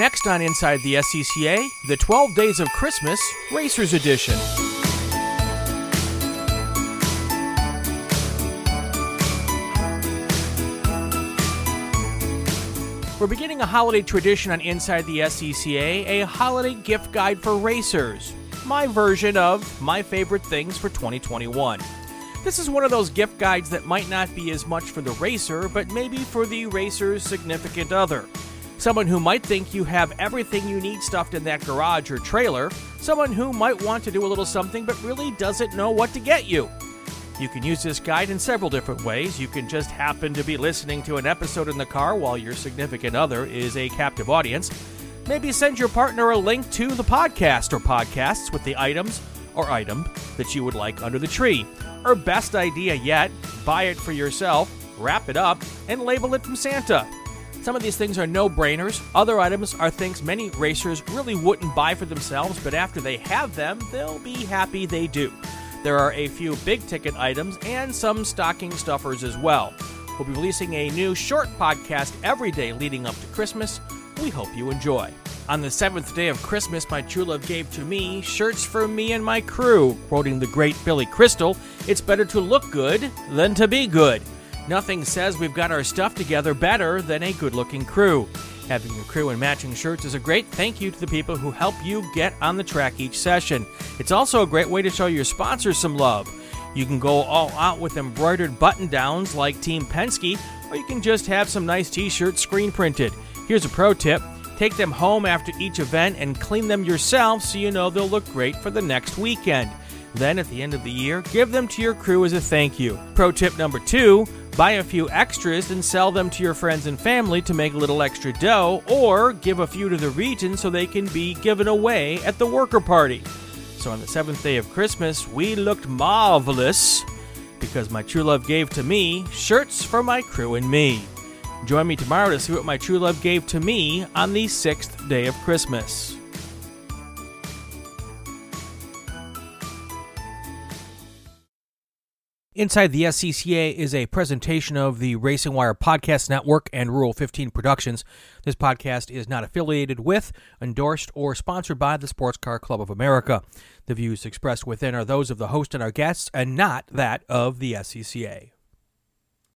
Next on Inside the SCCA, the 12 Days of Christmas Racers Edition. We're beginning a holiday tradition on Inside the SCCA, a holiday gift guide for racers. My version of my favorite things for 2021. This is one of those gift guides that might not be as much for the racer, but maybe for the racer's significant other. Someone who might think you have everything you need stuffed in that garage or trailer, someone who might want to do a little something but really doesn't know what to get you. You can use this guide in several different ways. You can just happen to be listening to an episode in the car while your significant other is a captive audience. Maybe send your partner a link to the podcast or podcasts with the items or item that you would like under the tree. Or best idea yet, buy it for yourself, wrap it up, and label it from Santa. Some of these things are no brainers. Other items are things many racers really wouldn't buy for themselves, but after they have them, they'll be happy they do. There are a few big ticket items and some stocking stuffers as well. We'll be releasing a new short podcast every day leading up to Christmas. We hope you enjoy. On the seventh day of Christmas, my true love gave to me shirts for me and my crew. Quoting the great Billy Crystal, it's better to look good than to be good. Nothing says we've got our stuff together better than a good looking crew. Having your crew in matching shirts is a great thank you to the people who help you get on the track each session. It's also a great way to show your sponsors some love. You can go all out with embroidered button downs like Team Penske, or you can just have some nice t shirts screen printed. Here's a pro tip take them home after each event and clean them yourself so you know they'll look great for the next weekend. Then, at the end of the year, give them to your crew as a thank you. Pro tip number two buy a few extras and sell them to your friends and family to make a little extra dough, or give a few to the region so they can be given away at the worker party. So, on the seventh day of Christmas, we looked marvelous because my true love gave to me shirts for my crew and me. Join me tomorrow to see what my true love gave to me on the sixth day of Christmas. Inside the SCCA is a presentation of the Racing Wire Podcast Network and Rural 15 Productions. This podcast is not affiliated with, endorsed, or sponsored by the Sports Car Club of America. The views expressed within are those of the host and our guests and not that of the SCCA.